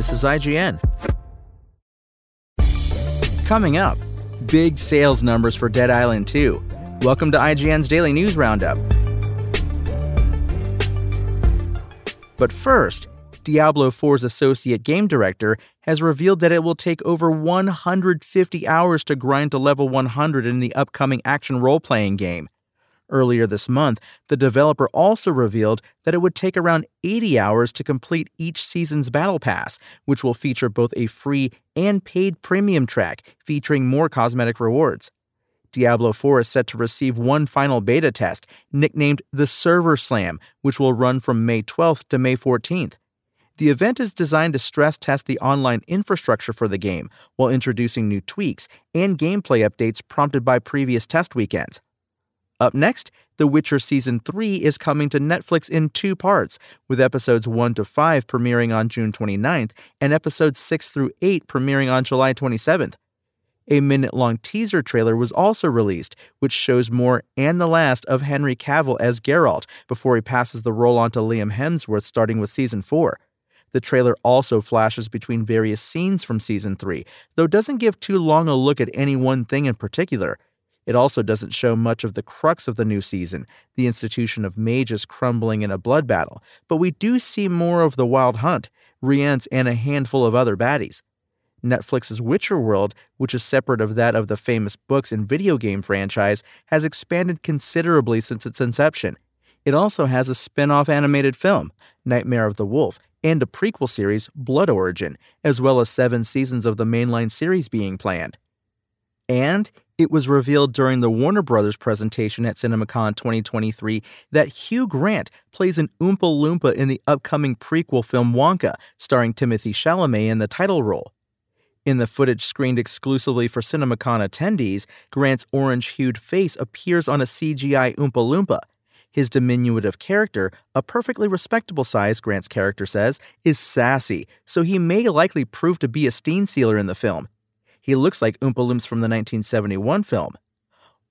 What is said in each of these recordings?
This is IGN. Coming up, big sales numbers for Dead Island 2. Welcome to IGN's Daily News Roundup. But first, Diablo 4's associate game director has revealed that it will take over 150 hours to grind to level 100 in the upcoming action role playing game. Earlier this month, the developer also revealed that it would take around 80 hours to complete each season's Battle Pass, which will feature both a free and paid premium track featuring more cosmetic rewards. Diablo 4 is set to receive one final beta test, nicknamed the Server Slam, which will run from May 12th to May 14th. The event is designed to stress test the online infrastructure for the game while introducing new tweaks and gameplay updates prompted by previous test weekends. Up next, The Witcher Season 3 is coming to Netflix in two parts, with episodes 1 to 5 premiering on June 29th and episodes 6 through 8 premiering on July 27th. A minute long teaser trailer was also released, which shows more and the last of Henry Cavill as Geralt before he passes the role on to Liam Hemsworth starting with Season 4. The trailer also flashes between various scenes from Season 3, though doesn't give too long a look at any one thing in particular. It also doesn't show much of the crux of the new season, the institution of mages crumbling in a blood battle, but we do see more of the Wild Hunt, Rience, and a handful of other baddies. Netflix's Witcher World, which is separate of that of the famous books and video game franchise, has expanded considerably since its inception. It also has a spin off animated film, Nightmare of the Wolf, and a prequel series, Blood Origin, as well as seven seasons of the mainline series being planned. And it was revealed during the Warner Brothers presentation at CinemaCon 2023 that Hugh Grant plays an Oompa Loompa in the upcoming prequel film Wonka, starring Timothy Chalamet in the title role. In the footage screened exclusively for CinemaCon attendees, Grant's orange hued face appears on a CGI Oompa Loompa. His diminutive character, a perfectly respectable size, Grant's character says, is sassy, so he may likely prove to be a steam sealer in the film. He looks like Oompa Loomps from the 1971 film.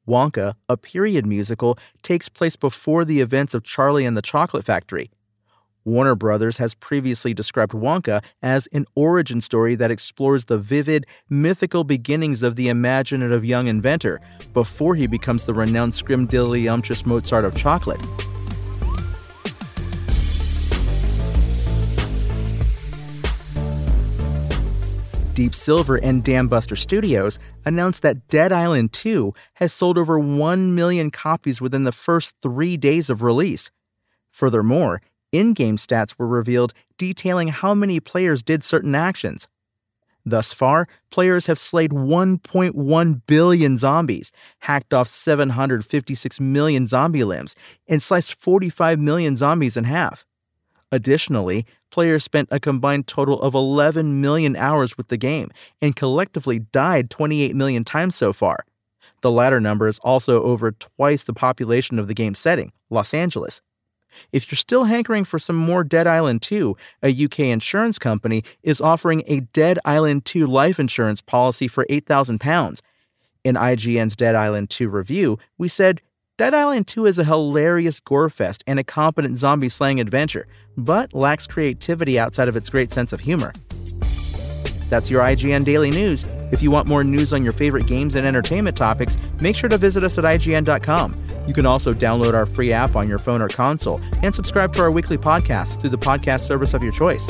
Wonka, a period musical, takes place before the events of Charlie and the Chocolate Factory. Warner Brothers has previously described Wonka as an origin story that explores the vivid, mythical beginnings of the imaginative young inventor before he becomes the renowned scrumdiddlyumptious Mozart of chocolate. Deep Silver and Dambuster Studios announced that Dead Island 2 has sold over 1 million copies within the first three days of release. Furthermore, in game stats were revealed detailing how many players did certain actions. Thus far, players have slayed 1.1 billion zombies, hacked off 756 million zombie limbs, and sliced 45 million zombies in half. Additionally, players spent a combined total of 11 million hours with the game and collectively died 28 million times so far. The latter number is also over twice the population of the game's setting, Los Angeles. If you're still hankering for some more Dead Island 2, a UK insurance company is offering a Dead Island 2 life insurance policy for £8,000. In IGN's Dead Island 2 review, we said Dead Island 2 is a hilarious gore fest and a competent zombie slaying adventure, but lacks creativity outside of its great sense of humor. That's your IGN Daily News. If you want more news on your favorite games and entertainment topics, make sure to visit us at IGN.com. You can also download our free app on your phone or console and subscribe to our weekly podcast through the podcast service of your choice.